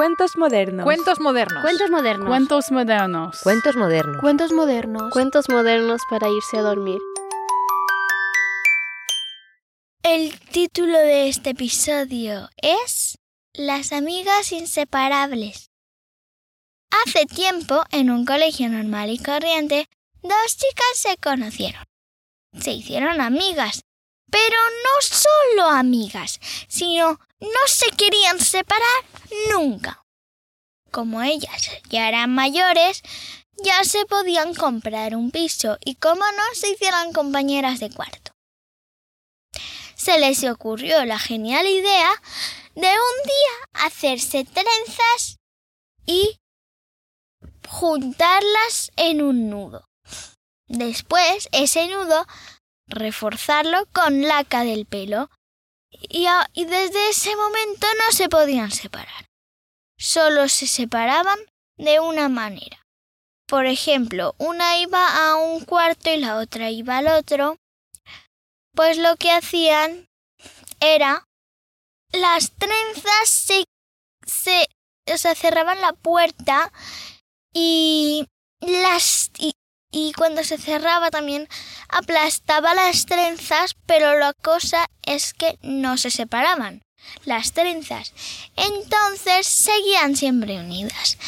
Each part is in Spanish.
Cuentos modernos. Cuentos modernos. Cuentos modernos. Cuentos modernos. Cuentos modernos. Cuentos modernos. Cuentos modernos para irse a dormir. El título de este episodio es Las amigas inseparables. Hace tiempo, en un colegio normal y corriente, dos chicas se conocieron. Se hicieron amigas, pero no solo amigas, sino no se querían separar nunca. Como ellas ya eran mayores, ya se podían comprar un piso y como no se hicieran compañeras de cuarto. Se les ocurrió la genial idea de un día hacerse trenzas y juntarlas en un nudo. Después, ese nudo, reforzarlo con laca del pelo. Y, desde ese momento no se podían separar. Solo se separaban de una manera. Por ejemplo, una iba a un cuarto y la otra iba al otro. Pues lo que hacían era las trenzas se, se cerraban la puerta y las y, cuando se cerraba también aplastaba las trenzas, pero la cosa es que no se separaban las trenzas. Entonces seguían siempre unidas,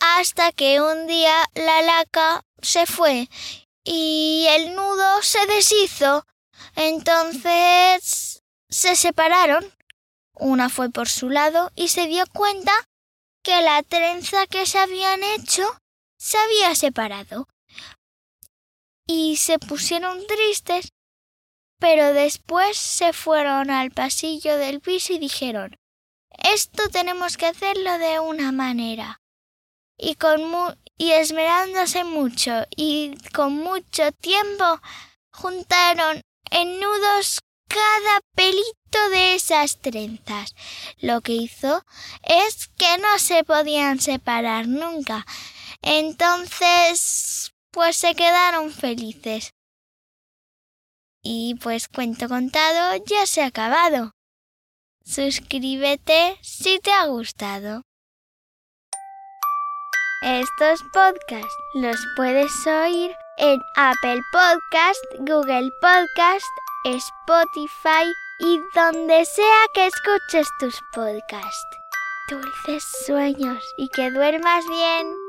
hasta que un día la laca se fue y el nudo se deshizo. Entonces se separaron. Una fue por su lado y se dio cuenta que la trenza que se habían hecho se había separado. Y se pusieron tristes, pero después se fueron al pasillo del piso y dijeron Esto tenemos que hacerlo de una manera. Y con mu y esmerándose mucho y con mucho tiempo juntaron en nudos cada pelito de esas trenzas. Lo que hizo es que no se podían separar nunca. Entonces, pues se quedaron felices. Y pues cuento contado ya se ha acabado. Suscríbete si te ha gustado. Estos podcasts los puedes oír en Apple Podcast, Google Podcast, Spotify y donde sea que escuches tus podcasts. Dulces sueños y que duermas bien.